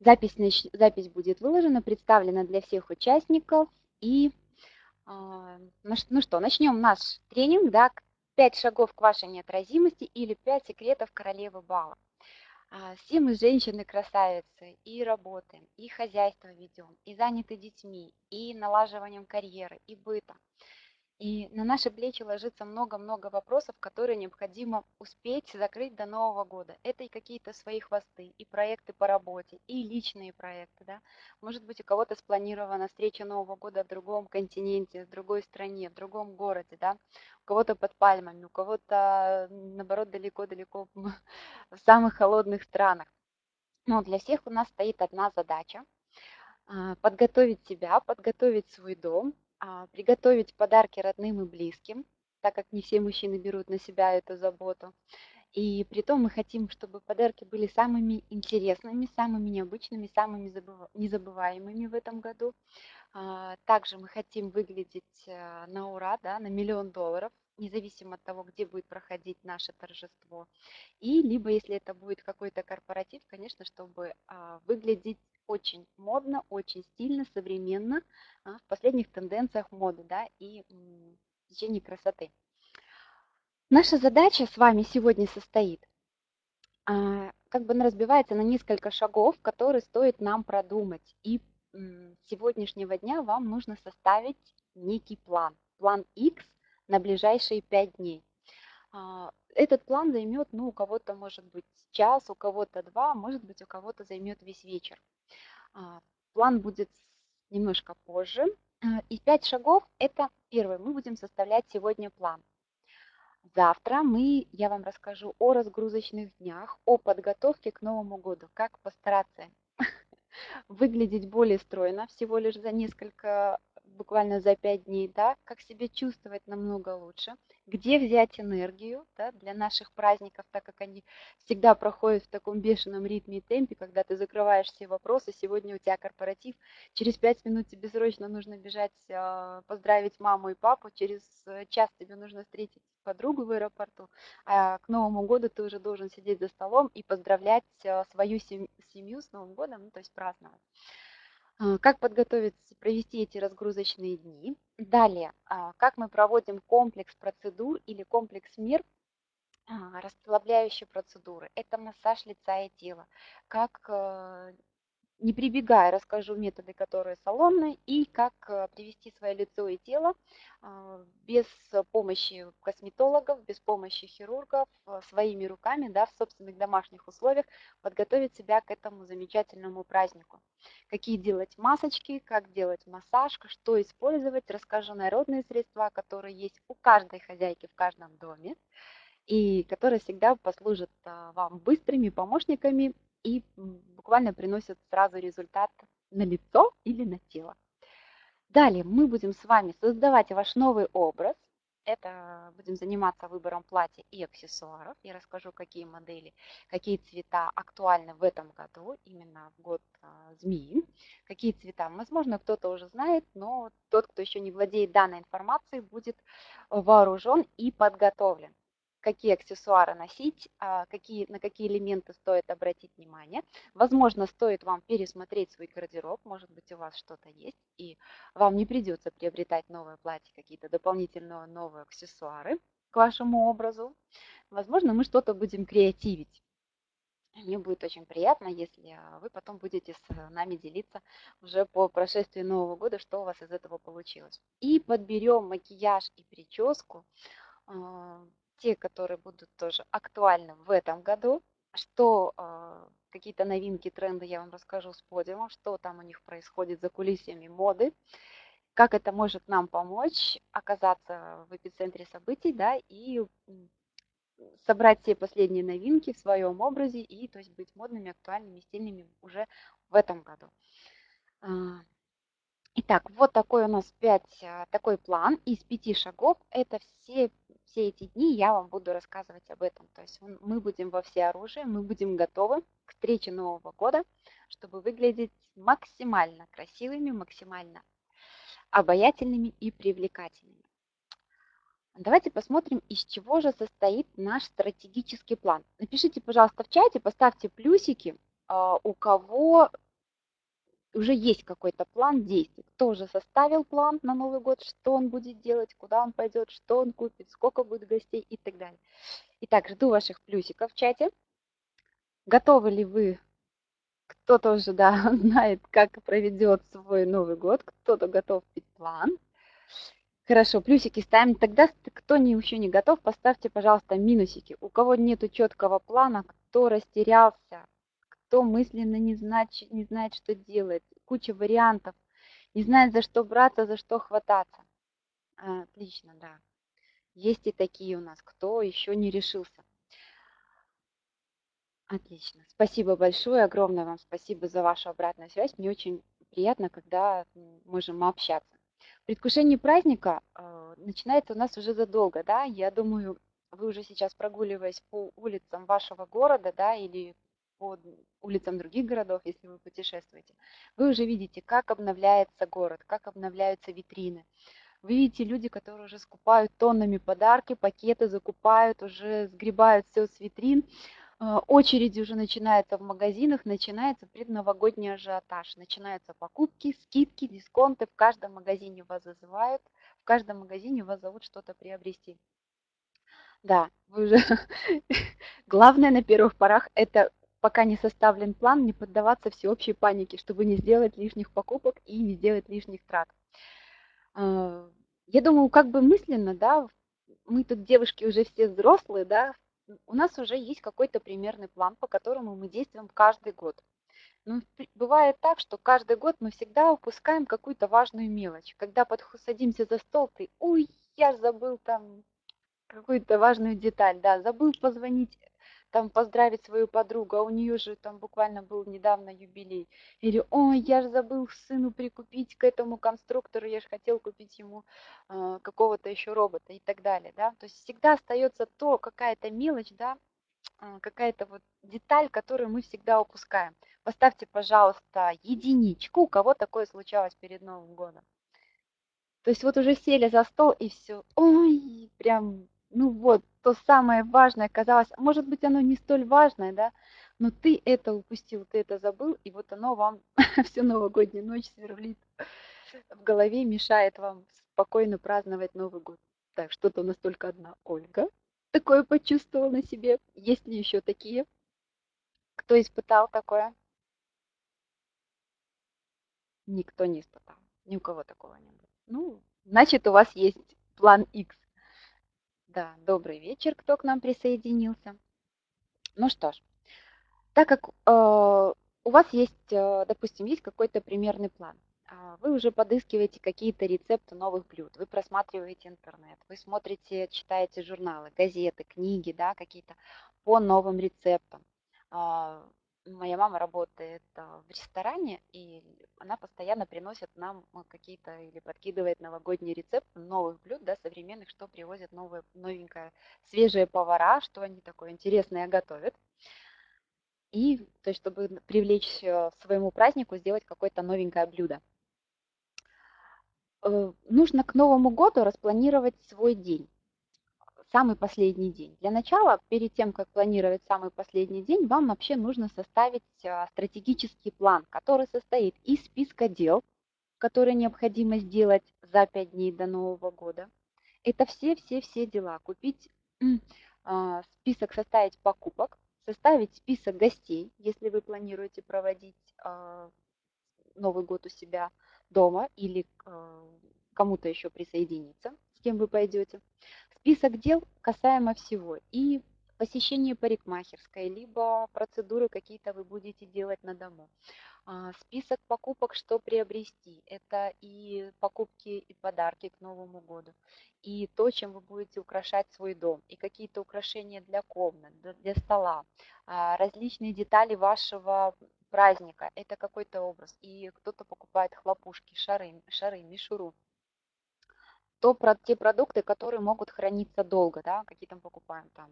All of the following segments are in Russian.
Запись, запись будет выложена, представлена для всех участников. И а, ну что, начнем наш тренинг, да, 5 шагов к вашей неотразимости или 5 секретов королевы бала. А, все мы женщины-красавицы, и работаем, и хозяйство ведем, и заняты детьми, и налаживанием карьеры, и быта. И на наши плечи ложится много-много вопросов, которые необходимо успеть закрыть до Нового года. Это и какие-то свои хвосты, и проекты по работе, и личные проекты. Да? Может быть, у кого-то спланирована встреча Нового года в другом континенте, в другой стране, в другом городе. Да? У кого-то под пальмами, у кого-то, наоборот, далеко-далеко в самых холодных странах. Но для всех у нас стоит одна задача а, – подготовить себя, подготовить свой дом, приготовить подарки родным и близким, так как не все мужчины берут на себя эту заботу. И при том мы хотим, чтобы подарки были самыми интересными, самыми необычными, самыми незабываемыми в этом году. А, также мы хотим выглядеть э, на ура, да, на миллион долларов, независимо от того, где будет проходить наше торжество. И либо, если это будет какой-то корпоратив, конечно, чтобы а, выглядеть очень модно, очень стильно, современно, а, в последних тенденциях моды да, и течение красоты. Наша задача с вами сегодня состоит, а, как бы она разбивается на несколько шагов, которые стоит нам продумать. И с сегодняшнего дня вам нужно составить некий план, план X на ближайшие 5 дней. Этот план займет, ну, у кого-то может быть час, у кого-то два, может быть, у кого-то займет весь вечер. А, план будет немножко позже. А, и пять шагов – это первое. Мы будем составлять сегодня план. Завтра мы, я вам расскажу о разгрузочных днях, о подготовке к Новому году, как постараться выглядеть более стройно всего лишь за несколько буквально за 5 дней, да, как себя чувствовать намного лучше, где взять энергию да, для наших праздников, так как они всегда проходят в таком бешеном ритме и темпе, когда ты закрываешь все вопросы, сегодня у тебя корпоратив, через 5 минут тебе срочно нужно бежать а, поздравить маму и папу, через э, час тебе нужно встретить подругу в аэропорту, а к Новому году ты уже должен сидеть за столом и поздравлять а, свою семью с Новым годом, ну, то есть праздновать. А, как подготовиться, провести эти разгрузочные дни. Далее, а, как мы проводим комплекс процедур или комплекс мер, а, расслабляющие процедуры. Это массаж лица и тела. Как э, не прибегая, расскажу методы, которые салонные, и как э, привести свое лицо и тело а, без помощи косметологов, без помощи хирургов, э, своими руками, да, в собственных домашних условиях, подготовить себя к этому замечательному празднику. Какие делать масочки, как делать массаж, что использовать, расскажу народные средства, которые есть у каждой хозяйки в каждом доме, и которые всегда послужат а, вам быстрыми помощниками и буквально приносят сразу результат на лицо или на тело. Далее мы будем с вами создавать ваш новый образ. Это будем заниматься выбором платья и аксессуаров. Я расскажу, какие модели, какие цвета актуальны в этом году, именно в год а, змеи. Какие цвета, возможно, кто-то уже знает, но тот, кто еще не владеет данной информацией, будет вооружен и подготовлен какие аксессуары носить, а, какие, на какие элементы стоит обратить внимание. Возможно, стоит вам пересмотреть свой гардероб, может быть, у вас что-то есть, и вам не придется приобретать новое платье, какие-то дополнительные новые аксессуары к вашему образу. Возможно, мы что-то будем креативить. Мне будет очень приятно, если вы потом будете с нами делиться уже по прошествии Нового года, что у вас из этого получилось. И подберем макияж и прическу а, те, которые будут тоже актуальны в этом году, что э, какие-то новинки, тренды я вам расскажу с подиума, что там у них происходит за кулисами моды, как это может нам помочь оказаться в эпицентре событий, да, и собрать все последние новинки в своем образе и то есть быть модными, актуальными, стильными уже в этом году. А, итак, вот такой у нас 5, а, такой план из пяти шагов. Это все все эти дни я вам буду рассказывать об этом. То есть мы будем во все оружие, мы будем готовы к встрече Нового года, чтобы выглядеть максимально красивыми, максимально обаятельными и привлекательными. Давайте посмотрим, из чего же состоит наш стратегический план. Напишите, пожалуйста, в чате, поставьте плюсики, а, у кого уже есть какой-то план действий. Кто уже составил план на Новый год, что он будет делать, куда он пойдет, что он купит, сколько будет гостей и так далее. Итак, жду ваших плюсиков в чате. Готовы ли вы? Кто-то уже да, знает, как проведет свой Новый год, кто-то готов пить план. Хорошо, плюсики ставим. Тогда, кто не, еще не готов, поставьте, пожалуйста, минусики. У кого нет четкого плана, кто растерялся, кто мысленно не знает, не знает, что делать, куча вариантов, не знает, за что браться, за что хвататься. А, отлично, да. Есть и такие у нас, кто еще не решился. Отлично. Спасибо большое, огромное вам спасибо за вашу обратную связь. Мне очень приятно, когда можем общаться. Предвкушение праздника э, начинается у нас уже задолго, да, я думаю, вы уже сейчас прогуливаясь по улицам вашего города, да, или по улицам других городов, если вы путешествуете, вы уже видите, как обновляется город, как обновляются витрины. Вы видите люди, которые уже скупают тоннами подарки, пакеты закупают, уже сгребают все с витрин. Э, очереди уже начинаются в магазинах, начинается предновогодний ажиотаж, начинаются покупки, скидки, дисконты, в каждом магазине вас зазывают, в каждом магазине вас зовут что-то приобрести. Да, вы уже... Главное на первых порах это пока не составлен план, не поддаваться всеобщей панике, чтобы не сделать лишних покупок и не сделать лишних трат. Э, я думаю, как бы мысленно, да, мы тут девушки уже все взрослые, да, у нас уже есть какой-то примерный план, по которому мы действуем каждый год. Но бывает так, что каждый год мы всегда упускаем какую-то важную мелочь. Когда садимся за стол, ты, ой, я забыл там какую-то важную деталь, да, забыл позвонить там поздравить свою подругу, а у нее же там буквально был недавно юбилей. Или, ой, я же забыл сыну прикупить к этому конструктору, я же хотел купить ему э, какого-то еще робота и так далее, да. То есть всегда остается то, какая-то мелочь, да, э, какая-то вот деталь, которую мы всегда упускаем. Поставьте, пожалуйста, единичку, у кого такое случалось перед Новым годом. То есть вот уже сели за стол и все, ой, прям ну вот, то самое важное казалось, может быть, оно не столь важное, да, но ты это упустил, ты это забыл, и вот оно вам всю новогоднюю ночь сверлит в голове, мешает вам спокойно праздновать Новый год. Так, что-то у нас только одна Ольга такое почувствовала на себе. Есть ли еще такие? Кто испытал такое? Никто не испытал. Ни у кого такого не было. Ну, значит, у вас есть план X. Да, добрый вечер, кто к нам присоединился. Ну что ж, так как э, у вас есть, э, допустим, есть какой-то примерный план, э, вы уже подыскиваете какие-то рецепты новых блюд, вы просматриваете интернет, вы смотрите, читаете журналы, газеты, книги, да, какие-то по новым рецептам. Э, моя мама работает в ресторане, и она постоянно приносит нам какие-то или подкидывает новогодние рецепты новых блюд, да, современных, что привозят новые, новенькое, свежие повара, что они такое интересное готовят. И, то есть, чтобы привлечь э, своему празднику, сделать какое-то новенькое блюдо. Э, нужно к Новому году распланировать свой день самый последний день. Для начала, перед тем, как планировать самый последний день, вам вообще нужно составить а, стратегический план, который состоит из списка дел, которые необходимо сделать за 5 дней до Нового года. Это все-все-все дела. Купить а, список, составить покупок, составить список гостей, если вы планируете проводить а, Новый год у себя дома или кому-то еще присоединиться, с кем вы пойдете. Список дел касаемо всего. И посещение парикмахерской, либо процедуры какие-то вы будете делать на дому. А, список покупок, что приобрести. Это и покупки и подарки к Новому году, и то, чем вы будете украшать свой дом, и какие-то украшения для комнат, для стола, а, различные детали вашего праздника. Это какой-то образ. И кто-то покупает хлопушки, шары, шары, мишуру то про те продукты, которые могут храниться долго, да, какие там покупаем, там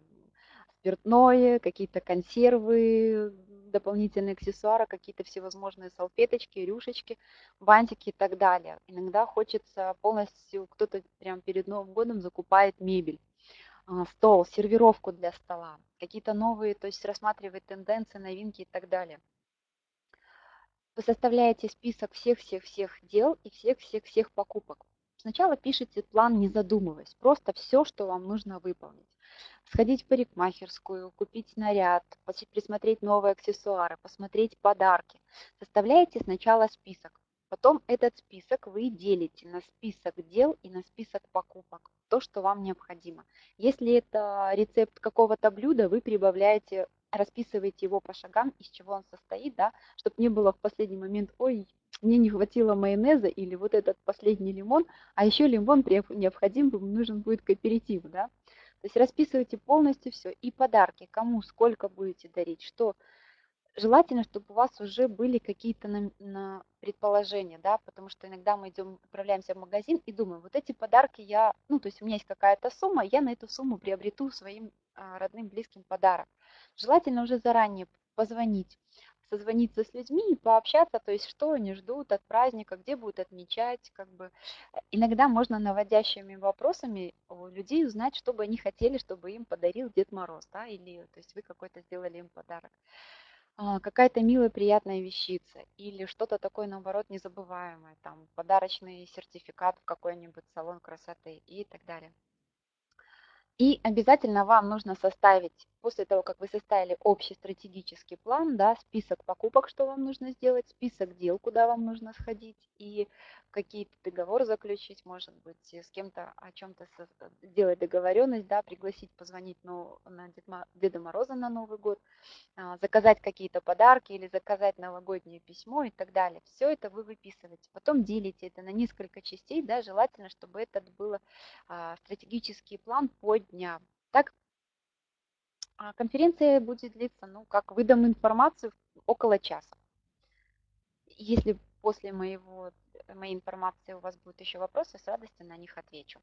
спиртное, какие-то консервы, дополнительные аксессуары, какие-то всевозможные салфеточки, рюшечки, бантики и так далее. Иногда хочется полностью, кто-то прям перед Новым годом закупает мебель, а, стол, сервировку для стола, какие-то новые, то есть рассматривает тенденции, новинки и так далее. вы составляете список всех-всех-всех дел и всех-всех-всех покупок. Сначала пишите план, не задумываясь, просто все, что вам нужно выполнить. Сходить в парикмахерскую, купить наряд, присмотреть новые аксессуары, посмотреть подарки. Составляете сначала список. Потом этот список вы делите на список дел и на список покупок, то, что вам необходимо. Если это рецепт какого-то блюда, вы прибавляете расписываете его по шагам, из чего он состоит, да, чтобы не было в последний момент, ой, мне не хватило майонеза или вот этот последний лимон, а еще лимон необходим, нужен будет к да. То есть расписывайте полностью все, и подарки, кому, сколько будете дарить, что. Желательно, чтобы у вас уже были какие-то на, на предположения, да, потому что иногда мы идем, отправляемся в магазин и думаем, вот эти подарки я, ну, то есть у меня есть какая-то сумма, я на эту сумму приобрету своим а, родным, близким подарок. Желательно уже заранее позвонить, созвониться с людьми и пообщаться, то есть что они ждут от праздника, где будут отмечать, как бы. Иногда можно наводящими вопросами у людей узнать, что бы они хотели, чтобы им подарил Дед Мороз, да, или то есть вы какой-то сделали им подарок. А, какая-то милая, приятная вещица или что-то такое, наоборот, незабываемое, там, подарочный сертификат в какой-нибудь салон красоты и так далее. И обязательно вам нужно составить, после того, как вы составили общий стратегический план, да, список покупок, что вам нужно сделать, список дел, куда вам нужно сходить, и какие-то договоры заключить, может быть, с кем-то о чем-то сделать договоренность, да, пригласить, позвонить ну, на Деда Мороза на Новый год, а, заказать какие-то подарки или заказать новогоднее письмо и так далее. Все это вы выписываете. Потом делите это на несколько частей, да, желательно, чтобы это был а, стратегический план по дням. Так, а, конференция будет длиться, ну, как выдам информацию, около часа. Если после моего, моей информации у вас будут еще вопросы, с радостью на них отвечу.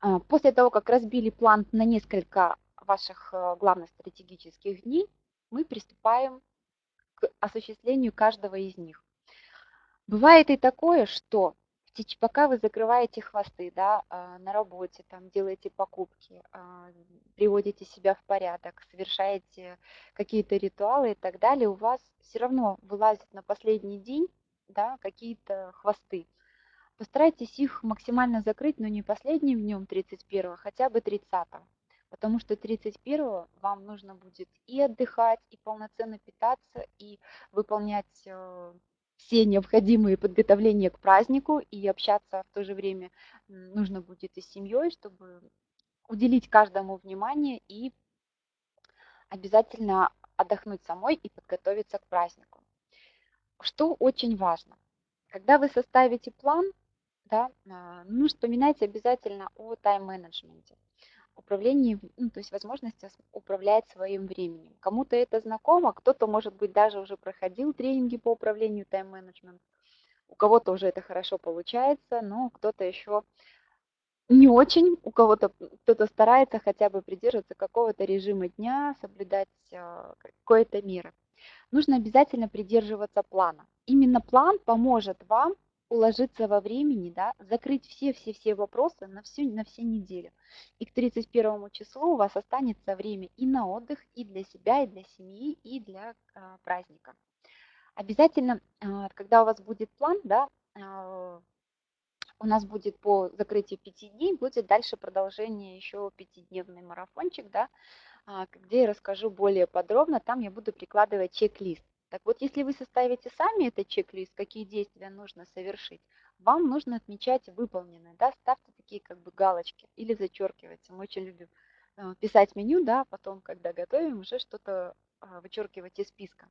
А, после того, как разбили план на несколько ваших э, главных стратегических дней, мы приступаем к осуществлению каждого из них. Бывает и такое, что пока вы закрываете хвосты да, а, на работе, там, делаете покупки, а, приводите себя в порядок, совершаете какие-то ритуалы и так далее, у вас все равно вылазят на последний день да, какие-то хвосты. Постарайтесь их максимально закрыть, но не последним днем 31, хотя бы 30. Потому что 31 вам нужно будет и отдыхать, и полноценно питаться, и выполнять э, все необходимые подготовления к празднику и общаться в то же время нужно будет и с семьей, чтобы уделить каждому внимание и обязательно отдохнуть самой и подготовиться к празднику. Что очень важно, когда вы составите план, да, а, ну, вспоминайте обязательно о тайм-менеджменте управлении, ну, то есть возможности управлять своим временем. Кому-то это знакомо, кто-то, может быть, даже уже проходил тренинги по управлению тайм-менеджмент. У кого-то уже это хорошо получается, но кто-то еще не очень, у кого-то кто-то старается хотя бы придерживаться какого-то режима дня, соблюдать а, какое-то меры. Нужно обязательно придерживаться плана. Именно план поможет вам уложиться во времени, да, закрыть все-все-все вопросы на всю, на все недели. И к 31 числу у вас останется время и на отдых, и для себя, и для семьи, и для а, праздника. Обязательно, а, когда у вас будет план, да, а, у нас будет по закрытию пяти дней, будет дальше продолжение еще пятидневный марафончик, да, а, где я расскажу более подробно, там я буду прикладывать чек-лист. Так вот, если вы составите сами этот чек-лист, какие действия нужно совершить, вам нужно отмечать выполненные, да, ставьте такие как бы галочки или зачеркивайте. Мы очень любим э, писать меню, да, потом, когда готовим, уже что-то э, вычеркивать из списка.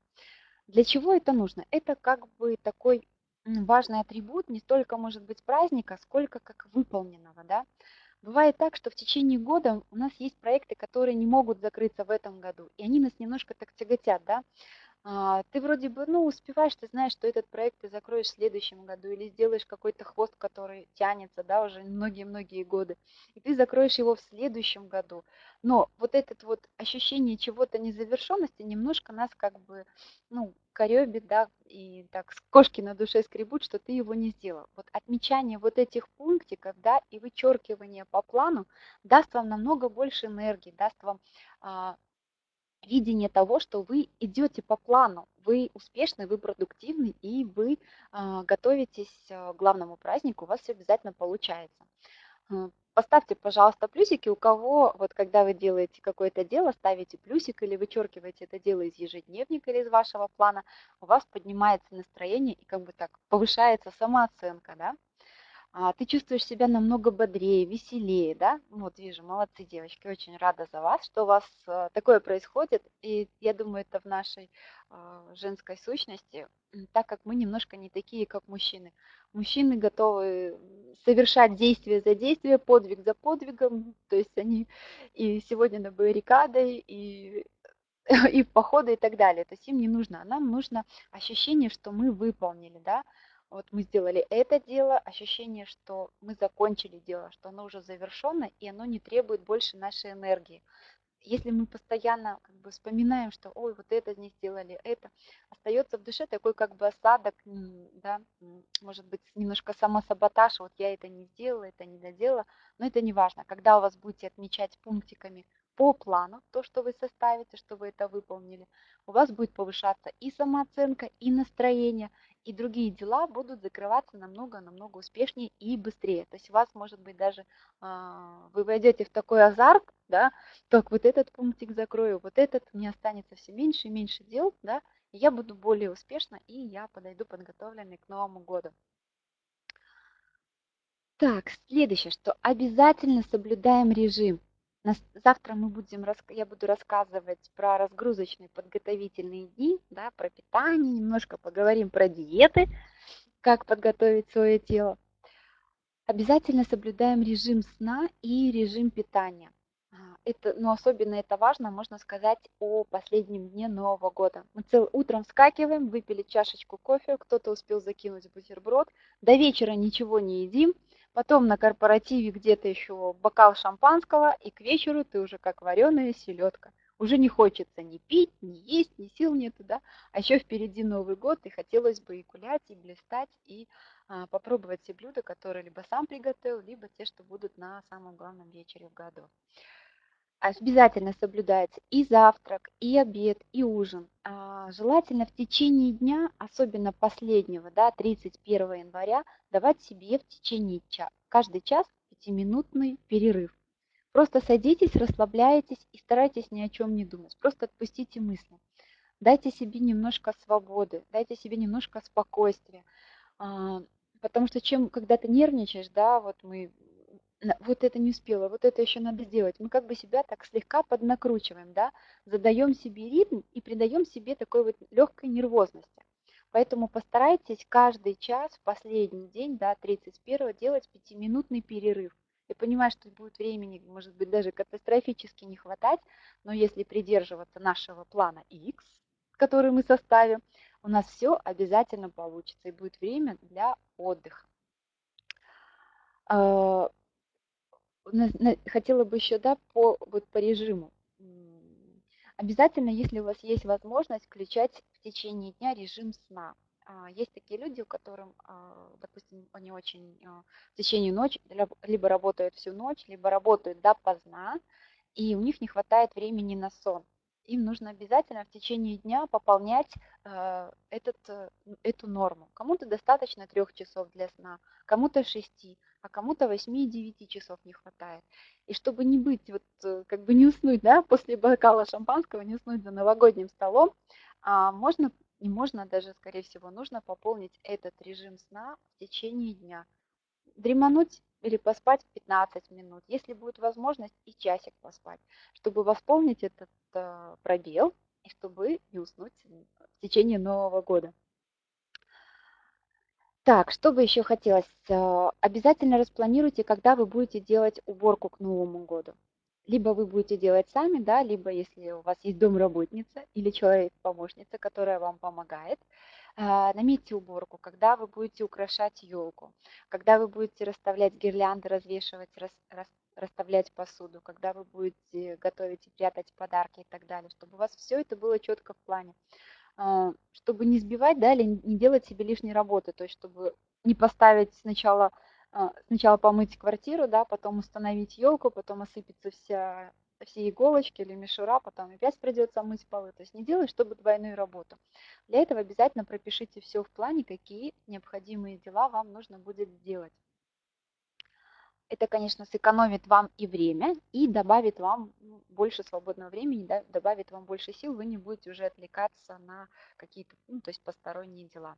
Для чего это нужно? Это как бы такой важный атрибут не столько, может быть, праздника, сколько как выполненного, да. Бывает так, что в течение года у нас есть проекты, которые не могут закрыться в этом году, и они нас немножко так тяготят, да. А, ты вроде бы, ну, успеваешь, ты знаешь, что этот проект ты закроешь в следующем году или сделаешь какой-то хвост, который тянется, да, уже многие-многие годы, и ты закроешь его в следующем году. Но вот это вот ощущение чего-то незавершенности немножко нас как бы, ну, коребит, да, и так кошки на душе скребут, что ты его не сделал. Вот отмечание вот этих пунктиков, да, и вычеркивание по плану даст вам намного больше энергии, даст вам а, видение того, что вы идете по плану, вы успешны, вы продуктивны и вы э, готовитесь к главному празднику, у вас все обязательно получается. Поставьте, пожалуйста, плюсики, у кого, вот когда вы делаете какое-то дело, ставите плюсик или вычеркиваете это дело из ежедневника или из вашего плана, у вас поднимается настроение и как бы так повышается самооценка, да? А, ты чувствуешь себя намного бодрее, веселее, да? Вот вижу, молодцы девочки, очень рада за вас, что у вас а, такое происходит. И я думаю, это в нашей а, женской сущности, так как мы немножко не такие, как мужчины. Мужчины готовы совершать действие за действие, подвиг за подвигом, то есть они и сегодня на баррикады, и и походы и так далее. То есть им не нужно, а нам нужно ощущение, что мы выполнили, да, вот мы сделали это дело, ощущение, что мы закончили дело, что оно уже завершено, и оно не требует больше нашей энергии. Если мы постоянно как бы вспоминаем, что ой, вот это не сделали, это, остается в душе такой как бы осадок, да, может быть, немножко самосаботаж, вот я это не сделала, это не доделала, но это не важно. Когда у вас будете отмечать пунктиками по плану то, что вы составите, что вы это выполнили, у вас будет повышаться и самооценка, и настроение, и другие дела будут закрываться намного-намного успешнее и быстрее. То есть у вас, может быть, даже а, вы войдете в такой азарт, да, так вот этот пунктик закрою, вот этот, мне останется все меньше и меньше дел, да, и я буду более успешна, и я подойду подготовленной к Новому году. Так, следующее, что обязательно соблюдаем режим. Завтра мы будем, я буду рассказывать про разгрузочные подготовительные дни, да, про питание, немножко поговорим про диеты, как подготовить свое тело. Обязательно соблюдаем режим сна и режим питания. А, это, но особенно это важно, можно сказать, о последнем дне Нового года. Мы цел, утром вскакиваем, выпили чашечку кофе, кто-то успел закинуть бутерброд, до вечера ничего не едим, потом на корпоративе где-то еще бокал шампанского, и к вечеру ты уже как вареная селедка. Уже не хочется ни пить, ни есть, ни сил нету, да, а еще впереди Новый год, и хотелось бы и гулять, и блистать, и а, попробовать те блюда, которые либо сам приготовил, либо те, что будут на самом главном вечере в году обязательно соблюдается и завтрак, и обед, и ужин. А, желательно в течение дня, особенно последнего, да, 31 января, давать себе в течение часа, каждый час пятиминутный перерыв. Просто садитесь, расслабляйтесь и старайтесь ни о чем не думать. Просто отпустите мысли. Дайте себе немножко свободы, дайте себе немножко спокойствия. А, потому что чем, когда ты нервничаешь, да, вот мы вот это не успела, вот это еще надо сделать. Мы как бы себя так слегка поднакручиваем, да, задаем себе ритм и придаем себе такой вот легкой нервозности. Поэтому постарайтесь каждый час в последний день, да, 31 делать пятиминутный перерыв. Я понимаю, что будет времени, может быть, даже катастрофически не хватать, но если придерживаться нашего плана X, который мы составим, у нас все обязательно получится и будет время для отдыха. Хотела бы еще, да, по, вот по режиму. Обязательно, если у вас есть возможность, включать в течение дня режим сна. А, есть такие люди, у которых, а, допустим, они очень а, в течение ночи либо работают всю ночь, либо работают допоздна, и у них не хватает времени на сон. Им нужно обязательно в течение дня пополнять этот, э, эту норму. Кому-то достаточно трех часов для сна, кому-то шести а кому-то 8-9 часов не хватает. И чтобы не быть, вот э, как бы не уснуть, да, после бокала шампанского, не уснуть за новогодним столом, а можно, не можно даже, скорее всего, нужно пополнить этот режим сна в течение дня. Дремануть или поспать 15 минут, если будет возможность, и часик поспать, чтобы восполнить этот э, пробел и чтобы не уснуть в течение Нового года. Так, что бы еще хотелось? Э, обязательно распланируйте, когда вы будете делать уборку к Новому году. Либо вы будете делать сами, да, либо если у вас есть домработница или человек-помощница, которая вам помогает, э, наметьте уборку, когда вы будете украшать елку, когда вы будете расставлять гирлянды, развешивать, рас, рас, расставлять посуду, когда вы будете готовить и прятать подарки и так далее, чтобы у вас все это было четко в плане. А, чтобы не сбивать, да, или не делать себе лишней работы, то есть чтобы не поставить сначала, а, сначала помыть квартиру, да, потом установить елку, потом осыпется вся, все иголочки или мишура, потом опять придется мыть полы. То есть не делай, чтобы двойную работу. Для этого обязательно пропишите все в плане, какие необходимые дела вам нужно будет сделать. Это, конечно, сэкономит вам и время, и добавит вам ну, больше свободного времени, да, добавит вам больше сил, вы не будете уже отвлекаться на какие-то, ну, то есть посторонние дела.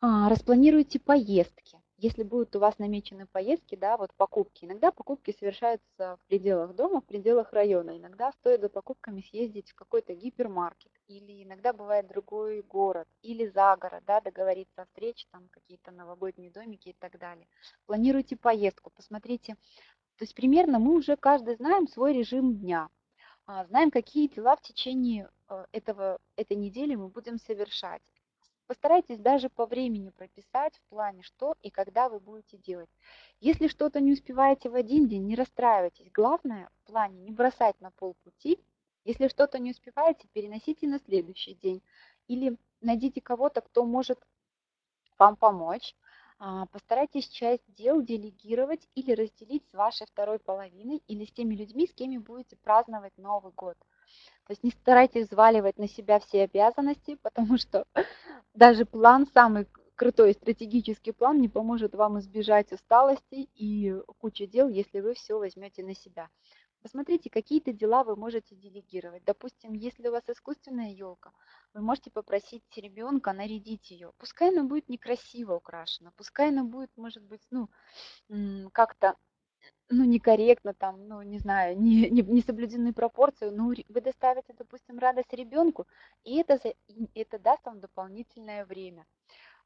А, распланируйте поездки. Если будут у вас намечены поездки, да, вот покупки, иногда покупки совершаются в пределах дома, в пределах района. Иногда стоит за покупками съездить в какой-то гипермаркет, или иногда бывает другой город, или за город, да, договориться о встрече, там какие-то новогодние домики и так далее. Планируйте поездку, посмотрите. То есть примерно мы уже каждый знаем свой режим дня, а, знаем, какие дела в течение э, этого, этой недели мы будем совершать. Постарайтесь даже по времени прописать в плане, что и когда вы будете делать. Если что-то не успеваете в один день, не расстраивайтесь. Главное в плане не бросать на полпути. Если что-то не успеваете, переносите на следующий день. Или найдите кого-то, кто может вам помочь. А, постарайтесь часть дел делегировать или разделить с вашей второй половиной или с теми людьми, с кем будете праздновать Новый год. То есть не старайтесь взваливать на себя все обязанности, потому что даже план, самый крутой стратегический план не поможет вам избежать усталости и кучи дел, если вы все возьмете на себя. Посмотрите, какие-то дела вы можете делегировать. Допустим, если у вас искусственная елка, вы можете попросить ребенка нарядить ее. Пускай она будет некрасиво украшена, пускай она будет, может быть, ну, как-то ну, некорректно, там, ну, не знаю, не, не, не соблюдены пропорции, но вы доставите, допустим, радость ребенку, и это, это даст вам дополнительное время.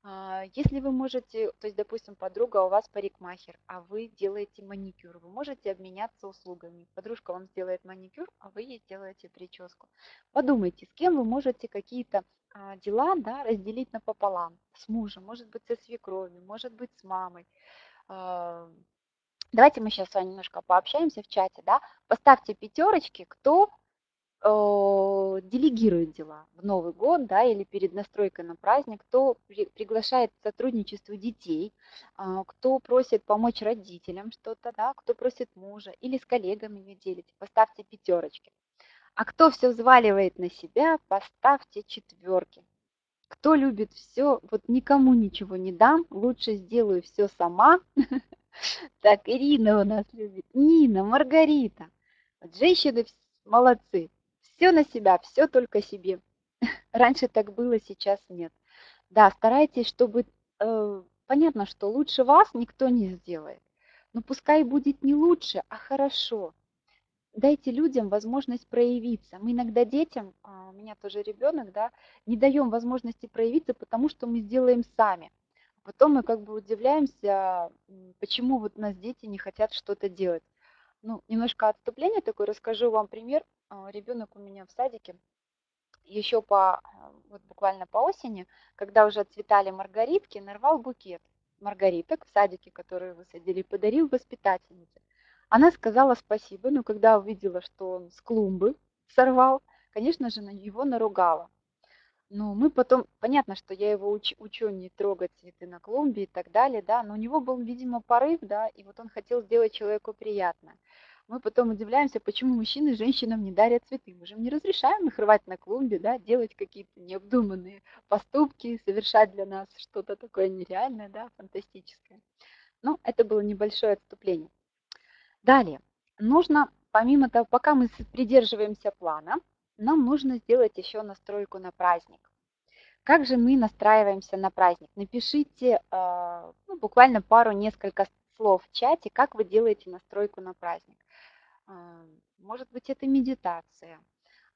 А, если вы можете, то есть, допустим, подруга у вас парикмахер, а вы делаете маникюр, вы можете обменяться услугами. Подружка вам сделает маникюр, а вы ей сделаете прическу. Подумайте, с кем вы можете какие-то а, дела да, разделить напополам. С мужем, может быть, со свекровью, может быть, с мамой а, Давайте мы сейчас с вами немножко пообщаемся в чате, да. Поставьте пятерочки, кто э, делегирует дела в Новый год, да, или перед настройкой на праздник, кто при, приглашает к сотрудничеству детей, э, кто просит помочь родителям что-то, да, кто просит мужа, или с коллегами вы делите, поставьте пятерочки. А кто все взваливает на себя, поставьте четверки. Кто любит все, вот никому ничего не дам, лучше сделаю все сама, Так, Ирина у нас любит. Нина, Маргарита. Вот женщины молодцы. Все на себя, все только себе. Раньше так было, сейчас нет. Да, старайтесь, чтобы... Э, понятно, что лучше вас никто не сделает. Но пускай будет не лучше, а хорошо. Дайте людям возможность проявиться. Мы иногда детям, а у меня тоже ребенок, да, не даем возможности проявиться, потому что мы сделаем сами. Потом мы как бы удивляемся, почему вот у нас дети не хотят что-то делать. Ну, немножко отступление такое, расскажу вам пример. А, Ребенок у меня в садике, еще по, вот буквально по осени, когда уже отцветали маргаритки, нарвал букет маргариток в садике, который высадили, подарил воспитательнице. Она сказала спасибо, но когда увидела, что он с клумбы сорвал, конечно же, на его наругала. Ну, мы потом, понятно, что я его уч, учу не трогать цветы на клумбе и так далее, да, но у него был, видимо, порыв, да, и вот он хотел сделать человеку приятно. Мы потом удивляемся, почему мужчины женщинам не дарят цветы. Мы же не разрешаем их рвать на клумбе, да, делать какие-то необдуманные поступки, совершать для нас что-то такое нереальное, да, фантастическое. Ну, это было небольшое отступление. Далее, нужно, помимо того, пока мы придерживаемся плана, нам нужно сделать еще настройку на праздник. Как же мы настраиваемся на праздник? Напишите э, ну, буквально пару, несколько слов в чате, как вы делаете настройку на праздник. Э, может быть, это медитация,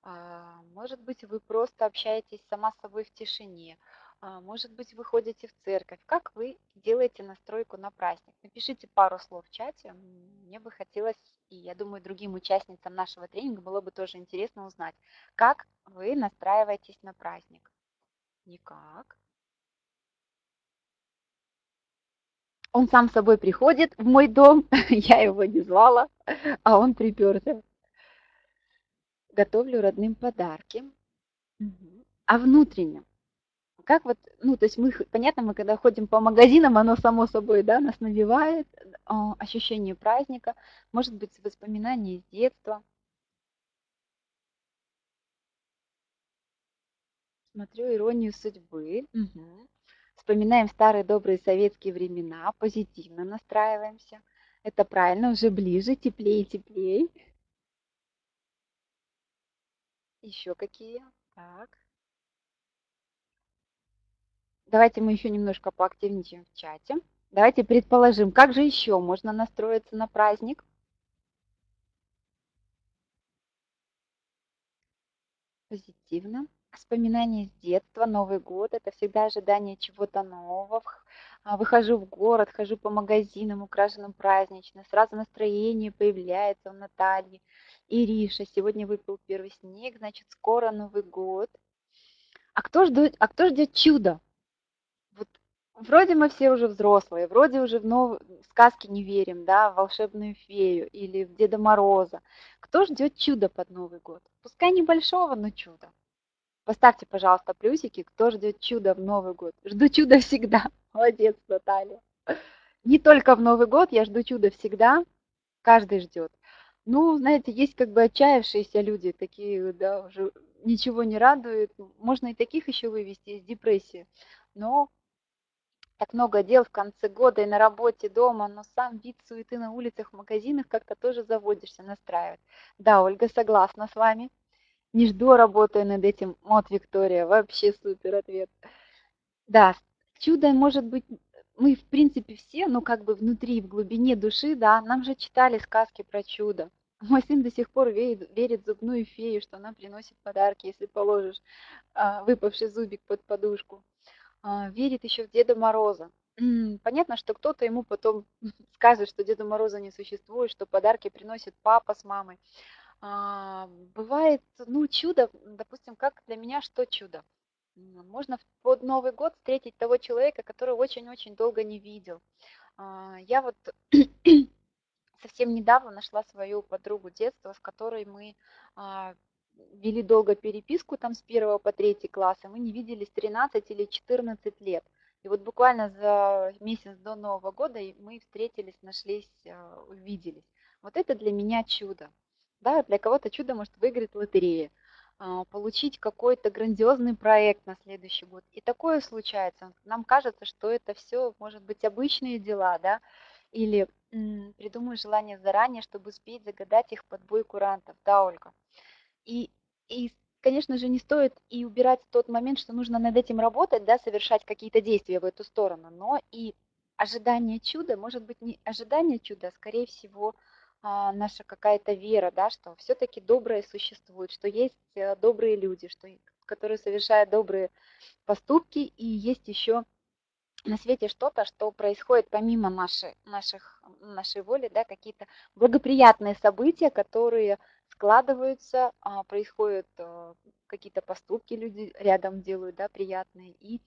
э, может быть, вы просто общаетесь сама с собой в тишине, а, может быть, вы ходите в церковь. Как вы делаете настройку на праздник? Напишите пару слов в чате. Мне бы хотелось, и я думаю, другим участницам нашего тренинга было бы тоже интересно узнать, как вы настраиваетесь на праздник. Никак. Он сам собой приходит в мой дом, я его не звала, а он приперся. Готовлю родным подарки. А внутренне Как вот, ну, то есть мы, понятно, мы когда ходим по магазинам, оно само собой, да, нас навевает а, ощущение праздника, может быть, воспоминания из детства. Смотрю «Иронию судьбы». Угу. Вспоминаем старые добрые советские времена, позитивно настраиваемся. Это правильно, уже ближе, теплее, теплее. Еще какие? Так. Давайте мы еще немножко поактивничаем в чате. Давайте предположим, как же еще можно настроиться на праздник? Позитивно. Вспоминания с детства, Новый год – это всегда ожидание чего-то нового. А, выхожу в город, хожу по магазинам, украшенным празднично, сразу настроение появляется у Натальи. Ириша, сегодня выпал первый снег, значит, скоро Новый год. А кто ждет, а кто ждет чудо? Вроде мы все уже взрослые, вроде уже в, нов... сказки не верим, да, в волшебную фею или в Деда Мороза. Кто ждет чудо под Новый год? Пускай небольшого, но чудо. Поставьте, пожалуйста, плюсики, кто ждет чуда в Новый год. Жду чуда всегда. Молодец, Наталья. Не только в Новый год, я жду чуда всегда. Каждый ждет. Ну, знаете, есть как бы отчаявшиеся люди, такие, да, уже ничего не радует. Можно и таких еще вывести из депрессии. Но так много дел в конце года и на работе, дома, но сам вид суеты на улицах, в магазинах как-то тоже заводишься, настраивает. Да, Ольга, согласна с вами не жду, работаю над этим. Вот, Виктория, вообще супер ответ. Да, чудо может быть, мы в принципе все, ну как бы внутри, в глубине души, да, нам же читали сказки про чудо. Мой сын до сих пор верит, верит зубную фею, что она приносит подарки, если положишь а, выпавший зубик под подушку. А, верит еще в Деда Мороза. Понятно, что кто-то ему потом скажет, что Деда Мороза не существует, что подарки приносит папа с мамой. А, бывает, ну, чудо, допустим, как для меня что чудо? Можно под Новый год встретить того человека, которого очень-очень долго не видел. А, я вот совсем недавно нашла свою подругу детства, с которой мы вели долго переписку там с первого по третий класс, и мы не виделись 13 или 14 лет. И вот буквально за месяц до Нового года мы встретились, нашлись, увиделись. Вот это для меня чудо. Да, для кого-то чудо может выиграть лотерея, а, получить какой-то грандиозный проект на следующий год. И такое случается. Нам кажется, что это все может быть обычные дела, да, или придумаю желание заранее, чтобы успеть загадать их под бой курантов, да, Ольга. И, и, конечно же, не стоит и убирать тот момент, что нужно над этим работать, да, совершать какие-то действия в эту сторону, но и ожидание чуда, может быть, не ожидание чуда, а скорее всего, а, наша какая-то вера, да, что все-таки доброе существует, что есть э, добрые люди, что, которые совершают добрые поступки, и есть еще на свете что-то, что происходит помимо нашей, наших, нашей воли, да, какие-то благоприятные события, которые складываются, а, происходят э, какие-то поступки люди рядом делают, да, приятные, и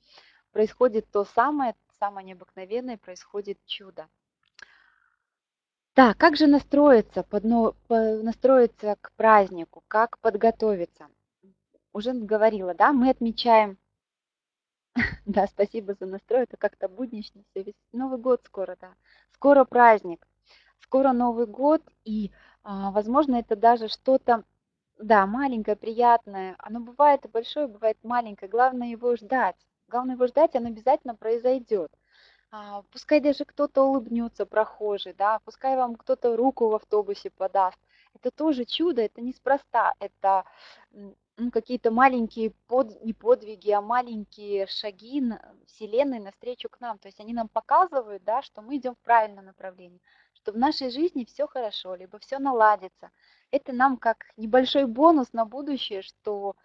происходит то самое, самое необыкновенное, происходит чудо. Так, как же настроиться, под, настроиться к празднику, как подготовиться? Уже говорила, да, мы отмечаем, да, спасибо за настрой, это как-то буднично ведь Новый год скоро, да, скоро праздник, скоро Новый год, и, возможно, это даже что-то, да, маленькое, приятное, оно бывает и большое, бывает маленькое, главное его ждать, главное его ждать, оно обязательно произойдет. А, пускай даже кто-то улыбнется прохожий, да, пускай вам кто-то руку в автобусе подаст. Это тоже чудо, это неспроста, это ну, какие-то маленькие под, не подвиги, а маленькие шаги Вселенной навстречу к нам. То есть они нам показывают, да, что мы идем в правильном направлении, что в нашей жизни все хорошо, либо все наладится. Это нам как небольшой бонус на будущее, что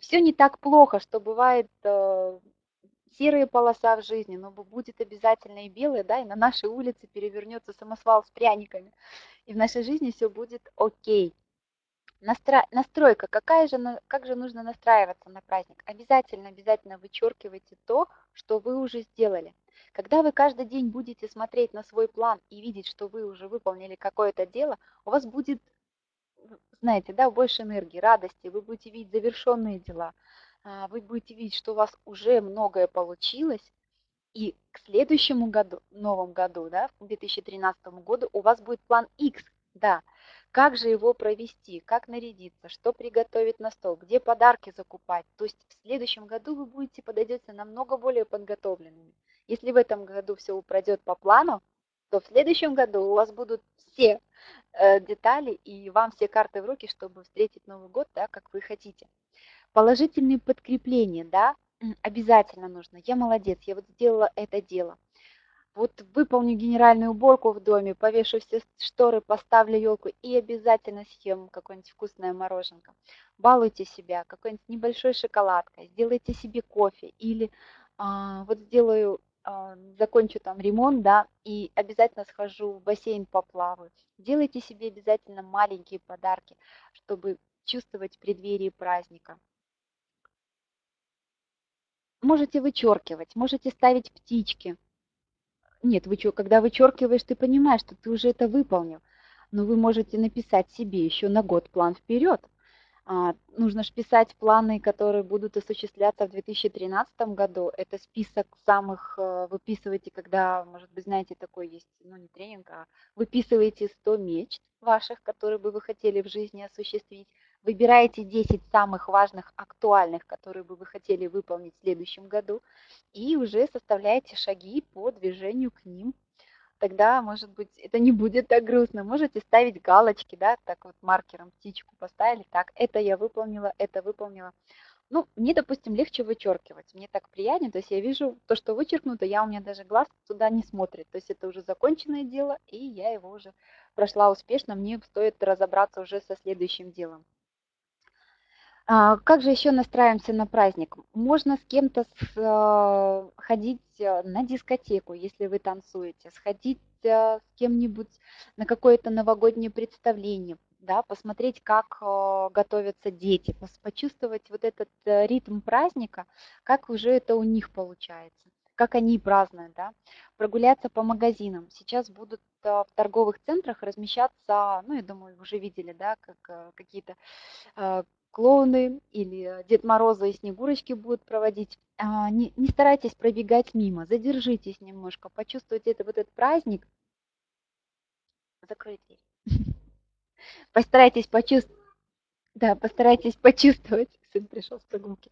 все не так плохо, что бывает э, серая полоса в жизни, но будет обязательно и белая, да, и на нашей улице перевернется самосвал с пряниками, и в нашей жизни все будет окей. Настро... Настройка. Какая же, как же нужно настраиваться на праздник? Обязательно, обязательно вычеркивайте то, что вы уже сделали. Когда вы каждый день будете смотреть на свой план и видеть, что вы уже выполнили какое-то дело, у вас будет, знаете, да, больше энергии, радости, вы будете видеть завершенные дела, а, вы будете видеть, что у вас уже многое получилось, и к следующему году, новому году, да, к 2013 году у вас будет план X, да, как же его провести, как нарядиться, что приготовить на стол, где подарки закупать. То есть в следующем году вы будете подойдете намного более подготовленными. Если в этом году все пройдет по плану, то в следующем году у вас будут все э, детали и вам все карты в руки, чтобы встретить Новый год так, как вы хотите. Положительные подкрепления, да, обязательно нужно. Я молодец, я вот сделала это дело. Вот выполню генеральную уборку в доме, повешу все шторы, поставлю елку и обязательно съем какое-нибудь вкусное мороженка. Балуйте себя какой-нибудь небольшой шоколадкой, сделайте себе кофе или а, вот сделаю, закончу там ремонт, да, и обязательно схожу в бассейн поплаваю. Делайте себе обязательно маленькие подарки, чтобы чувствовать преддверие праздника. Можете вычеркивать, можете ставить птички, нет, вы, когда вычеркиваешь, ты понимаешь, что ты уже это выполнил. Но вы можете написать себе еще на год план вперед. А, нужно же писать планы, которые будут осуществляться в 2013 году. Это список самых, э, выписывайте, когда, может быть, знаете, такой есть, ну не тренинг, а выписываете 100 мечт ваших, которые бы вы хотели в жизни осуществить. Выбираете 10 самых важных, актуальных, которые бы вы хотели выполнить в следующем году, и уже составляете шаги по движению к ним. Тогда, может быть, это не будет так грустно. Можете ставить галочки, да, так вот маркером птичку поставили, так, это я выполнила, это выполнила. Ну, мне, допустим, легче вычеркивать, мне так приятнее, то есть я вижу то, что вычеркнуто, я у меня даже глаз туда не смотрит, то есть это уже законченное дело, и я его уже прошла успешно, мне стоит разобраться уже со следующим делом. А, как же еще настраиваемся на праздник? Можно с кем-то а, ходить э, на дискотеку, если вы танцуете, сходить э, с кем-нибудь на какое-то новогоднее представление, да, посмотреть, как э, готовятся дети, почувствовать вот этот ритм праздника, как уже это у них получается, как они празднуют, да, прогуляться по магазинам. Сейчас будут в торговых центрах размещаться, ну, я думаю, вы уже видели, да, как какие-то клоуны или Дед Мороза и Снегурочки будут проводить. А, не, не старайтесь пробегать мимо, задержитесь немножко, почувствуйте это, вот этот праздник. Дверь. Постарайтесь почувствовать, да, постарайтесь почувствовать, сын пришел с прогулки,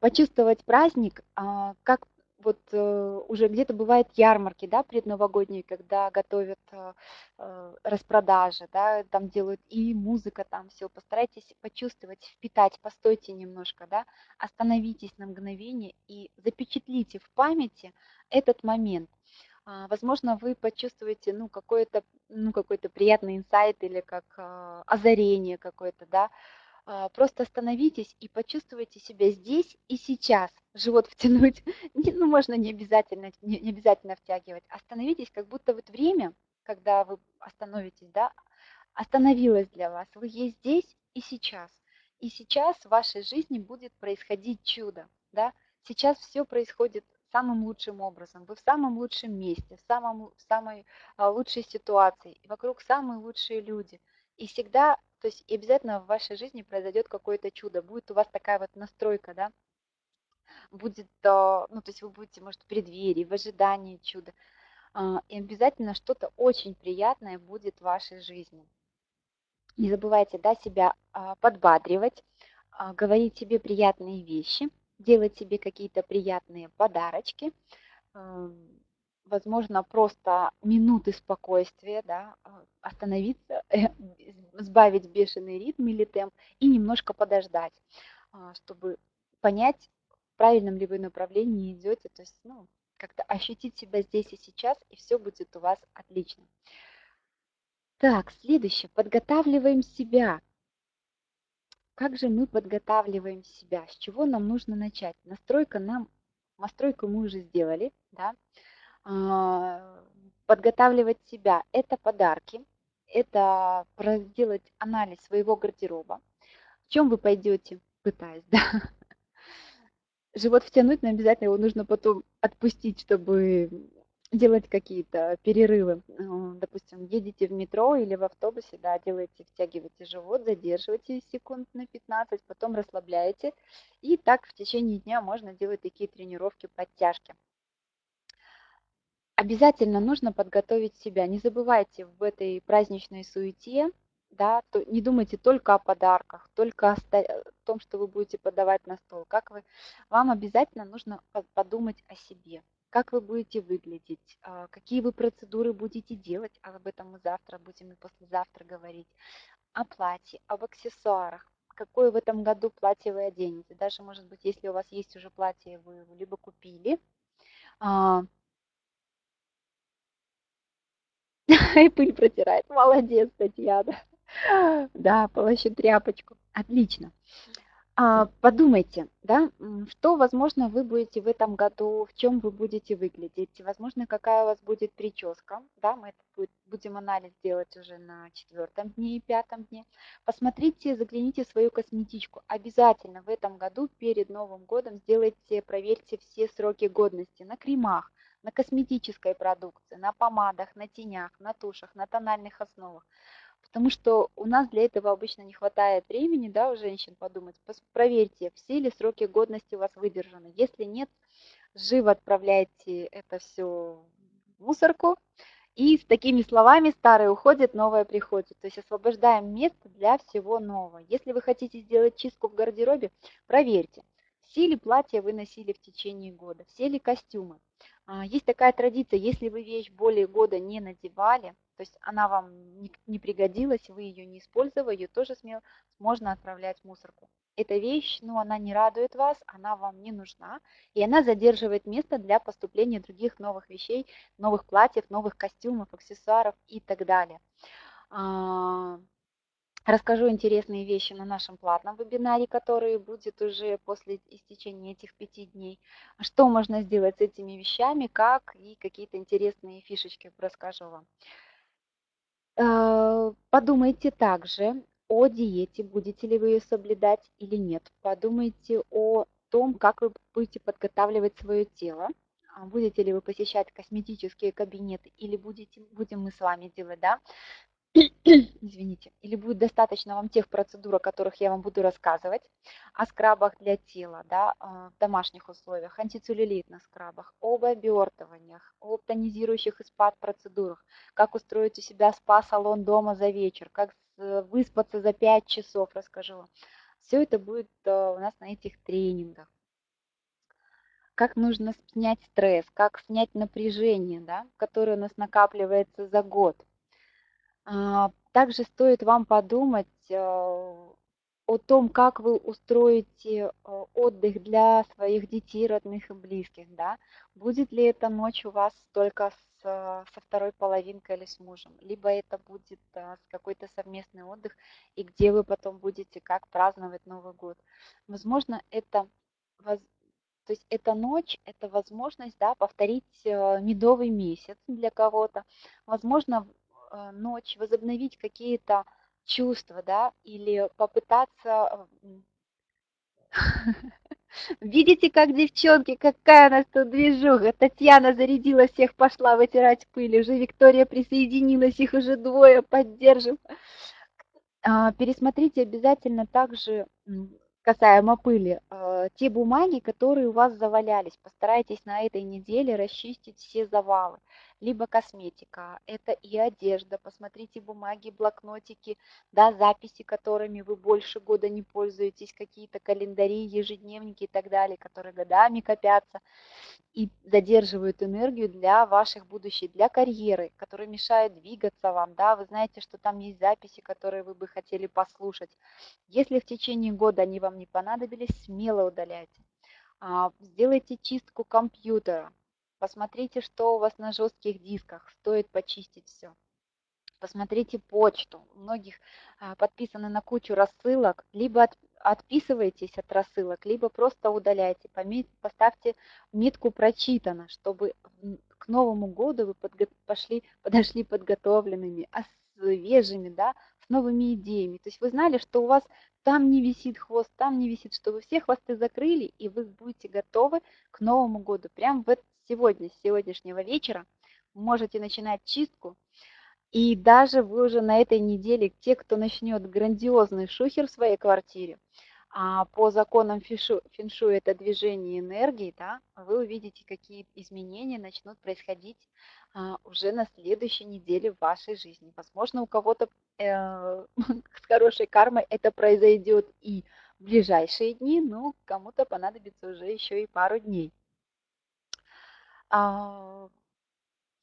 почувствовать праздник, а, как вот э, уже где-то бывают ярмарки, да, предновогодние, когда готовят э, э, распродажи, да, там делают и музыка там все. Постарайтесь почувствовать, впитать, постойте немножко, да, остановитесь на мгновение и запечатлите в памяти этот момент. А, возможно, вы почувствуете, ну, какой-то, ну, какой-то приятный инсайт или как озарение какое-то, да, просто остановитесь и почувствуйте себя здесь и сейчас. Живот втянуть, ну, можно не обязательно, не, не обязательно втягивать. Остановитесь, как будто вот время, когда вы остановитесь, да, остановилось для вас. Вы есть здесь и сейчас. И сейчас в вашей жизни будет происходить чудо, да. Сейчас все происходит самым лучшим образом. Вы в самом лучшем месте, в, самом, в самой а, лучшей ситуации. И вокруг самые лучшие люди. И всегда то есть обязательно в вашей жизни произойдет какое-то чудо. Будет у вас такая вот настройка, да, будет, а, ну, то есть вы будете, может, в преддверии, в ожидании чуда. А, и обязательно что-то очень приятное будет в вашей жизни. Не забывайте, да, себя а, подбадривать, говорить себе приятные вещи, делать себе какие-то приятные подарочки, возможно, просто минуты спокойствия, да, а, остановиться, э, сбавить бешеный ритм или темп и немножко подождать, а, чтобы понять, в правильном ли вы направлении идете, то есть, ну, как-то ощутить себя здесь и сейчас, и все будет у вас отлично. Так, следующее. Подготавливаем себя. Как же мы подготавливаем себя? С чего нам нужно начать? Настройка нам, настройку мы уже сделали, да. А, подготавливать себя. Это подарки, это сделать анализ своего гардероба. В чем вы пойдете, пытаясь, да? Живот втянуть, но обязательно его нужно потом отпустить, чтобы делать какие-то перерывы. Э, допустим, едете в метро или в автобусе, да, делаете, втягиваете живот, задерживаете секунд на 15, потом расслабляете. И так в течение дня можно делать такие тренировки подтяжки. Обязательно нужно подготовить себя. Не забывайте в этой праздничной суете, да, то не думайте только о подарках, только о том, что вы будете подавать на стол. Как вы, вам обязательно нужно подумать о себе как вы будете выглядеть, а, какие вы процедуры будете делать, а об этом мы завтра будем и послезавтра говорить, о платье, об аксессуарах, какое в этом году платье вы оденете. Даже, может быть, если у вас есть уже платье, вы его либо купили, а, и пыль протирает. Молодец, Татьяна. Да, полощу тряпочку. Отлично. А, подумайте, да, что, возможно, вы будете в этом году, в чем вы будете выглядеть, возможно, какая у вас будет прическа, да, мы это будем анализ делать уже на четвертом дне и пятом дне. Посмотрите, загляните в свою косметичку. Обязательно в этом году перед Новым годом сделайте, проверьте все сроки годности на кремах, на косметической продукции, на помадах, на тенях, на тушах, на тональных основах. Потому что у нас для этого обычно не хватает времени, да, у женщин подумать. Проверьте, все ли сроки годности у вас выдержаны. Если нет, живо отправляйте это все в мусорку. И с такими словами старое уходит, новое приходит. То есть освобождаем место для всего нового. Если вы хотите сделать чистку в гардеробе, проверьте, все ли платья вы носили в течение года, все ли костюмы. А, есть такая традиция, если вы вещь более года не надевали, то есть она вам не, пригодилась, вы ее не использовали, ее тоже смело можно отправлять в мусорку. Эта вещь, ну, она не радует вас, она вам не нужна, и она задерживает место для поступления других новых вещей, новых платьев, новых костюмов, аксессуаров и так далее. Расскажу интересные вещи на нашем платном вебинаре, который будет уже после истечения этих пяти дней. Что можно сделать с этими вещами, как и какие-то интересные фишечки расскажу вам. Э, подумайте также о диете, будете ли вы ее соблюдать или нет. Подумайте о том, как вы будете подготавливать свое тело. А будете ли вы посещать косметические кабинеты или будете, будем мы с вами делать, да, извините, или будет достаточно вам тех процедур, о которых я вам буду рассказывать, о скрабах для тела, да, а, в домашних условиях, антицеллюлитных скрабах, об обертываниях, об тонизирующих и спа-процедурах, как устроить у себя спа-салон дома за вечер, как выспаться за 5 часов, расскажу вам. Все это будет а, у нас на этих тренингах. Как нужно снять стресс, как снять напряжение, да, которое у нас накапливается за год также стоит вам подумать э, о том, как вы устроите э, отдых для своих детей, родных и близких. Да? Будет ли эта ночь у вас только с, со второй половинкой или с мужем, либо это будет какой-то совместный отдых, и где вы потом будете как праздновать Новый год. Возможно, это то есть эта ночь, это возможность да, повторить медовый месяц для кого-то. Возможно, ночь, возобновить какие-то чувства, да, или попытаться... Видите, как девчонки, какая у нас тут движуха. Татьяна зарядила всех, пошла вытирать пыль. Уже Виктория присоединилась, их уже двое, поддержим. А, пересмотрите обязательно также касаемо пыли, э, те бумаги, которые у вас завалялись, постарайтесь на этой неделе расчистить все завалы. Либо косметика, это и одежда, посмотрите бумаги, блокнотики, да, записи, которыми вы больше года не пользуетесь, какие-то календари, ежедневники и так далее, которые годами копятся и задерживают энергию для ваших будущих, для карьеры, которые мешают двигаться вам, да, вы знаете, что там есть записи, которые вы бы хотели послушать. Если в течение года они вам не понадобились, смело удаляйте. А, сделайте чистку компьютера, посмотрите, что у вас на жестких дисках, стоит почистить все. Посмотрите почту. У многих а, подписаны на кучу рассылок. Либо от, отписывайтесь от рассылок, либо просто удаляйте. Поставьте метку «Прочитано», чтобы к Новому году вы подго пошли, подошли подготовленными, а свежими, да, с новыми идеями. То есть вы знали, что у вас там не висит хвост, там не висит, что вы все хвосты закрыли, и вы будете готовы к Новому году. Прямо вот сегодня, с сегодняшнего вечера – можете начинать чистку. И даже вы уже на этой неделе, те, кто начнет грандиозный шухер в своей квартире, а по законам феншуй это движение энергии, да, вы увидите, какие изменения начнут происходить а, уже на следующей неделе в вашей жизни. Возможно, у кого-то э, с хорошей кармой это произойдет и в ближайшие дни, но кому-то понадобится уже еще и пару дней. А,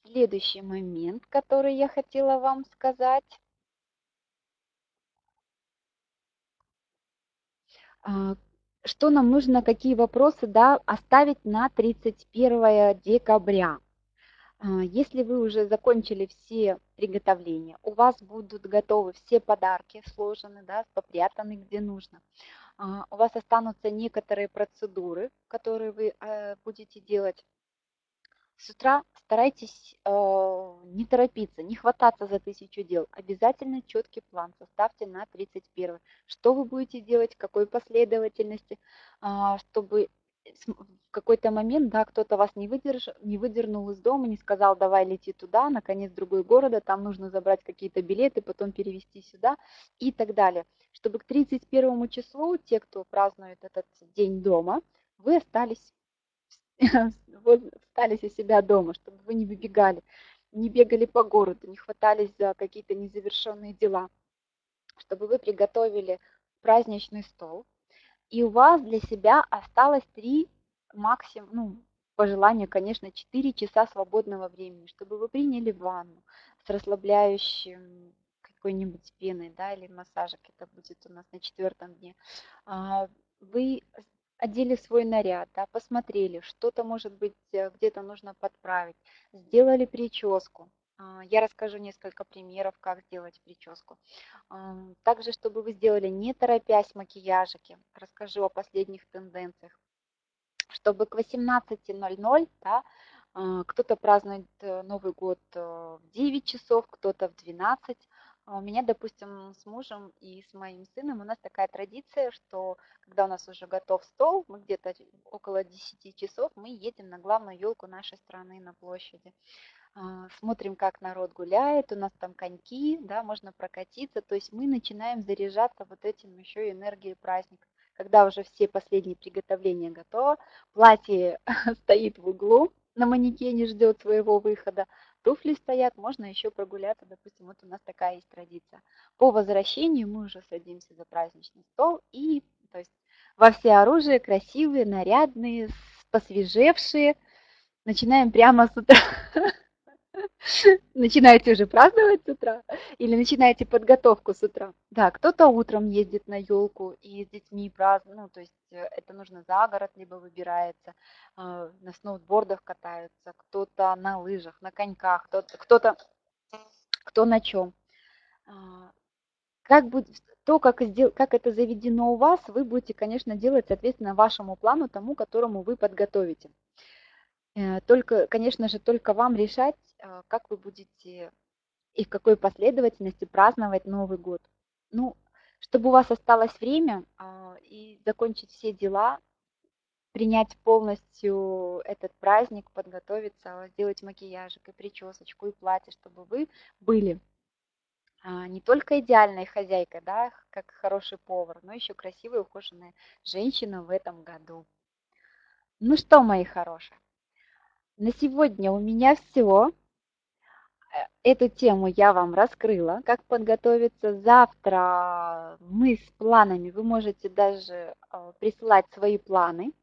следующий момент, который я хотела вам сказать. А, что нам нужно, какие вопросы да, оставить на 31 декабря. А, если вы уже закончили все приготовления, у вас будут готовы все подарки сложены, да, попрятаны где нужно. У вас останутся некоторые процедуры, которые вы э, будете делать с утра старайтесь э, не торопиться, не хвататься за тысячу дел. Обязательно четкий план составьте на 31. Что вы будете делать, какой последовательности, э, чтобы в какой-то момент, да, кто-то вас не, выдерж, не выдернул из дома, не сказал, давай лети туда, наконец другой города, там нужно забрать какие-то билеты, потом перевести сюда и так далее. Чтобы к 31 числу те, кто празднует этот день дома, вы остались остались у себя дома, чтобы вы не выбегали, не бегали по городу, не хватались за какие-то незавершенные дела, чтобы вы приготовили праздничный стол, и у вас для себя осталось три максимум, ну, по желанию, конечно, 4 часа свободного времени, чтобы вы приняли ванну с расслабляющим какой-нибудь пеной, да, или массажик, это будет у нас на четвертом дне. А, вы одели свой наряд, да, посмотрели, что-то, может быть, э, где-то нужно подправить, сделали прическу. А, я расскажу несколько примеров, как сделать прическу. Также, чтобы вы сделали не торопясь макияжики, расскажу о последних тенденциях. Чтобы к 18.00, да, а, кто-то празднует э, Новый год э, в 9 часов, кто-то в 12, а у меня, допустим, с мужем и с моим сыном у нас такая традиция, что когда у нас уже готов стол, мы где-то около 10 часов, мы едем на главную елку нашей страны на площади. А, смотрим, как народ гуляет, у нас там коньки, да, можно прокатиться, то есть мы начинаем заряжаться вот этим еще энергией праздника. Когда уже все последние приготовления готовы, платье стоит в углу, на манекене ждет своего выхода, туфли стоят, можно еще прогуляться, допустим, вот у нас такая есть традиция. По возвращению мы уже садимся за праздничный стол и, то есть, во все оружие, красивые, нарядные, посвежевшие, начинаем прямо с утра. Начинаете уже праздновать с утра или начинаете подготовку с утра? Да, кто-то утром ездит на елку и с детьми празднует, ну, то есть э, это нужно за город, либо выбирается, а, на сноубордах катаются, кто-то на лыжах, на коньках, кто-то, кто на чем. А, как будет, то, как, сдел, как это заведено у вас, вы будете, конечно, делать соответственно вашему плану, тому, которому вы подготовите. Э, только, конечно же, только вам решать, а, как вы будете и в какой последовательности праздновать Новый год. Ну, чтобы у вас осталось время а, и закончить все дела, принять полностью этот праздник, подготовиться, сделать макияжик и причесочку, и платье, чтобы вы были а, не только идеальной хозяйкой, да, как хороший повар, но еще красивая, ухоженная женщина в этом году. Ну что, мои хорошие, на сегодня у меня все. Э, эту тему я вам раскрыла, как подготовиться. Завтра мы с планами, вы можете даже э, присылать свои планы,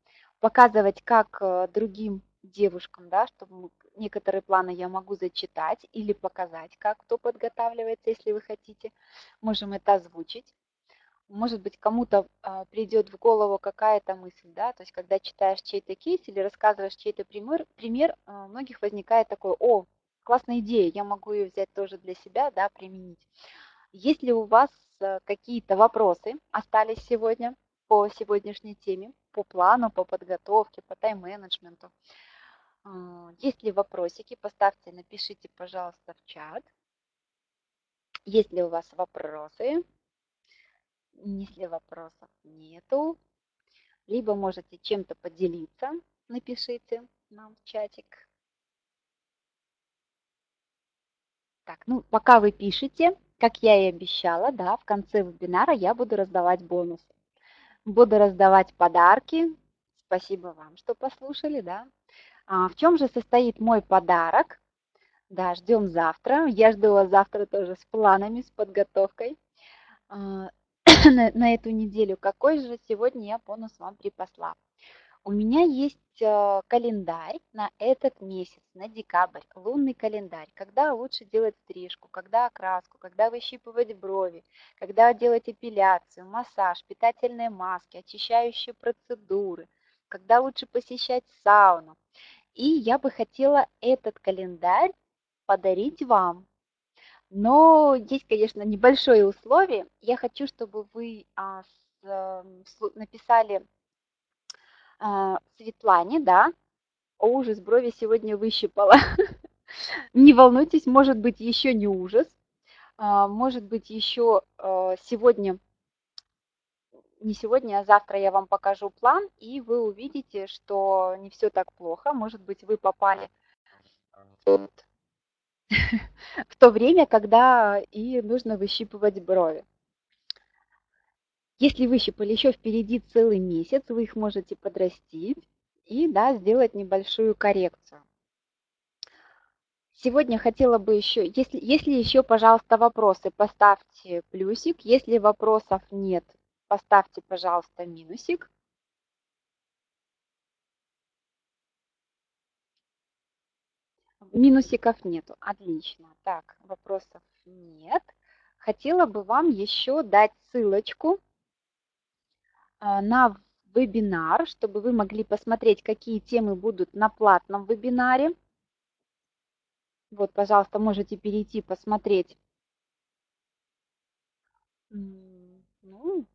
показывать, как э, другим девушкам, да, чтобы некоторые планы я могу зачитать или показать, как кто подготавливается, если вы хотите. Можем это озвучить может быть, кому-то а, придет в голову какая-то мысль, да, то есть когда читаешь чей-то кейс или рассказываешь чей-то пример, пример, а, у многих возникает такой, о, классная идея, я могу ее взять тоже для себя, да, применить. Если у вас а, какие-то вопросы остались сегодня по сегодняшней теме, по плану, по подготовке, по тайм-менеджменту, есть ли вопросики, поставьте, напишите, пожалуйста, в чат. Есть ли у вас вопросы? Если вопросов нету, либо можете чем-то поделиться, напишите нам в чатик. Так, ну пока вы пишете, как я и обещала, да, в конце вебинара я буду раздавать бонусы. Буду раздавать подарки. Спасибо вам, что послушали, да. А в чем же состоит мой подарок? Да, ждем завтра. Я жду вас завтра тоже с планами, с подготовкой а, на, на эту неделю. Какой же сегодня я бонус вам припасла? У меня есть э, календарь на этот месяц, на декабрь, лунный календарь, когда лучше делать стрижку, когда окраску, когда выщипывать брови, когда делать эпиляцию, массаж, питательные маски, очищающие процедуры, когда лучше посещать сауну. И я бы хотела этот календарь подарить вам. Но есть, конечно, небольшое условие. Я хочу, чтобы вы а, с, а, написали а, Светлане, да, о, ужас, брови сегодня выщипала. Не волнуйтесь, может быть еще не ужас, а, может быть еще а, сегодня, не сегодня, а завтра я вам покажу план, и вы увидите, что не все так плохо. Может быть, вы попали в то время, когда и нужно выщипывать брови. Если выщипали еще впереди целый месяц, вы их можете подрастить и да, сделать небольшую коррекцию. Сегодня хотела бы еще, если, если еще, пожалуйста, вопросы, поставьте плюсик. Если вопросов нет, поставьте, пожалуйста, минусик. Минусиков нету. Отлично. Так, вопросов нет. Хотела бы вам еще дать ссылочку а, на вебинар, чтобы вы могли посмотреть, какие темы будут на платном вебинаре. Вот, пожалуйста, можете перейти посмотреть. Ну,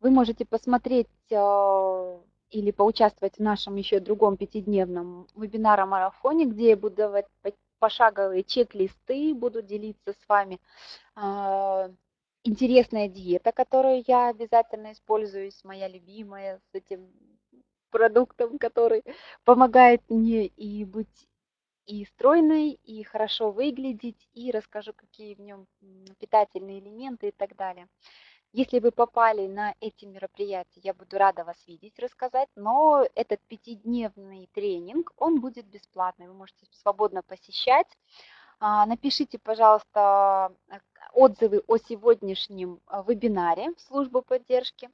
вы можете посмотреть а, или поучаствовать в нашем еще другом пятидневном вебинаре-марафоне, где я буду давать пошаговые чек-листы, буду делиться с вами а, интересная диета, которую я обязательно используюсь, моя любимая, с этим продуктом, который помогает мне и быть и стройной, и хорошо выглядеть, и расскажу, какие в нем питательные элементы и так далее. Если вы попали на эти мероприятия, я буду рада вас видеть, рассказать, но этот пятидневный тренинг, он будет бесплатный, вы можете свободно посещать. А, напишите, пожалуйста, отзывы о сегодняшнем а, вебинаре в службу поддержки.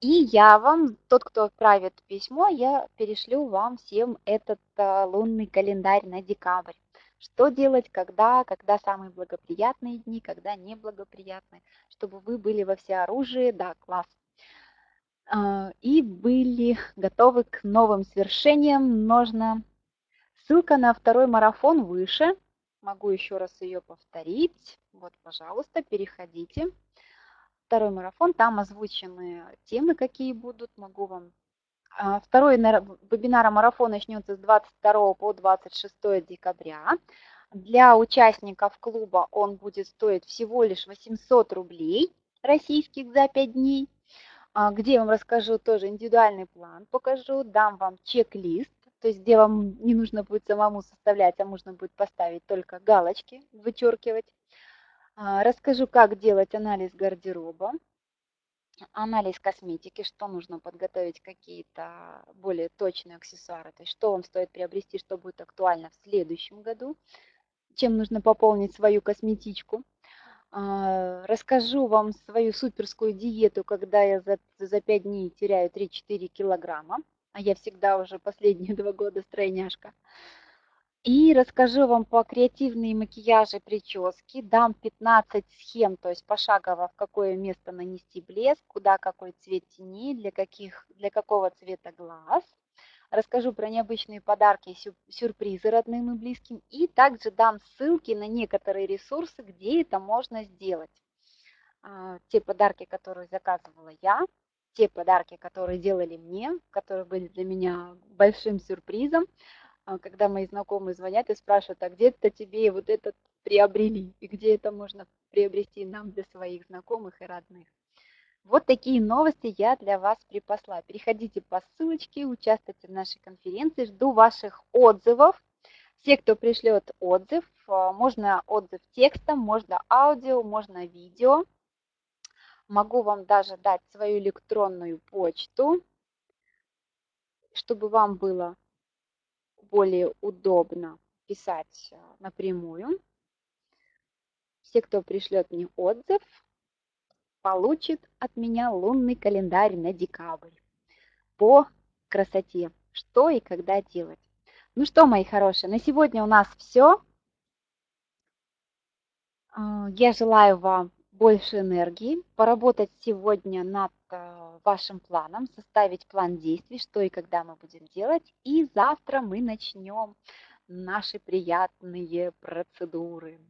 И я вам, тот, кто отправит письмо, я перешлю вам всем этот а, лунный календарь на декабрь. Что делать, когда, когда самые благоприятные дни, когда неблагоприятные, чтобы вы были во всеоружии, да, класс. А, и были готовы к новым свершениям. Нужно ссылка на второй марафон выше. Могу еще раз ее повторить. Вот, пожалуйста, переходите. Второй марафон, там озвучены темы, какие будут. Могу вам... А, второй вебинар марафон начнется с 22 по 26 декабря. Для участников клуба он будет стоить всего лишь 800 рублей российских за 5 дней, а, где я вам расскажу тоже индивидуальный план, покажу, дам вам чек-лист то есть где вам не нужно будет самому составлять, а можно будет поставить только галочки, вычеркивать. А, расскажу, как делать анализ гардероба, анализ косметики, что нужно подготовить, какие-то более точные аксессуары, то есть что вам стоит приобрести, что будет актуально в следующем году, чем нужно пополнить свою косметичку. А, расскажу вам свою суперскую диету, когда я за, за 5 дней теряю 3-4 килограмма а я всегда уже последние два года стройняшка. И расскажу вам по креативные макияжи, прически, дам 15 схем, то есть пошагово, в какое место нанести блеск, куда какой цвет теней, для, каких, для какого цвета глаз. Расскажу про необычные подарки и сюрпризы родным и близким. И также дам ссылки на некоторые ресурсы, где это можно сделать. А, те подарки, которые заказывала я, те подарки, которые делали мне, которые были для меня большим сюрпризом, когда мои знакомые звонят и спрашивают, а где это тебе вот этот приобрели, и где это можно приобрести нам для своих знакомых и родных. Вот такие новости я для вас припасла. Переходите по ссылочке, участвуйте в нашей конференции, жду ваших отзывов. Все, кто пришлет отзыв, а, можно отзыв текстом, можно аудио, можно видео. Могу вам даже дать свою электронную почту, чтобы вам было более удобно писать а, напрямую. Все, кто пришлет мне отзыв, получит от меня лунный календарь на декабрь по красоте, что и когда делать. Ну что, мои хорошие, на сегодня у нас все. А, я желаю вам больше энергии, поработать сегодня над вашим планом, составить план действий, что и когда мы будем делать. И завтра мы начнем наши приятные процедуры.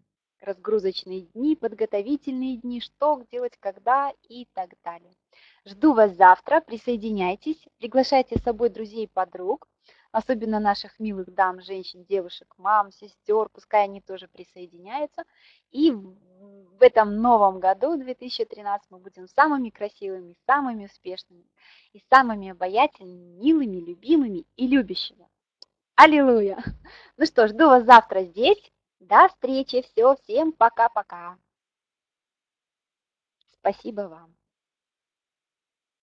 Разгрузочные дни, подготовительные дни, что делать, когда и так далее. Жду вас завтра, присоединяйтесь, приглашайте с собой друзей, подруг особенно наших милых дам, женщин, девушек, мам, сестер, пускай они тоже присоединяются. И в этом новом году, 2013, мы будем самыми красивыми, самыми успешными и самыми обаятельными, милыми, любимыми и любящими. Аллилуйя! Ну что, жду вас завтра здесь. До встречи. Все, всем пока-пока. Спасибо вам.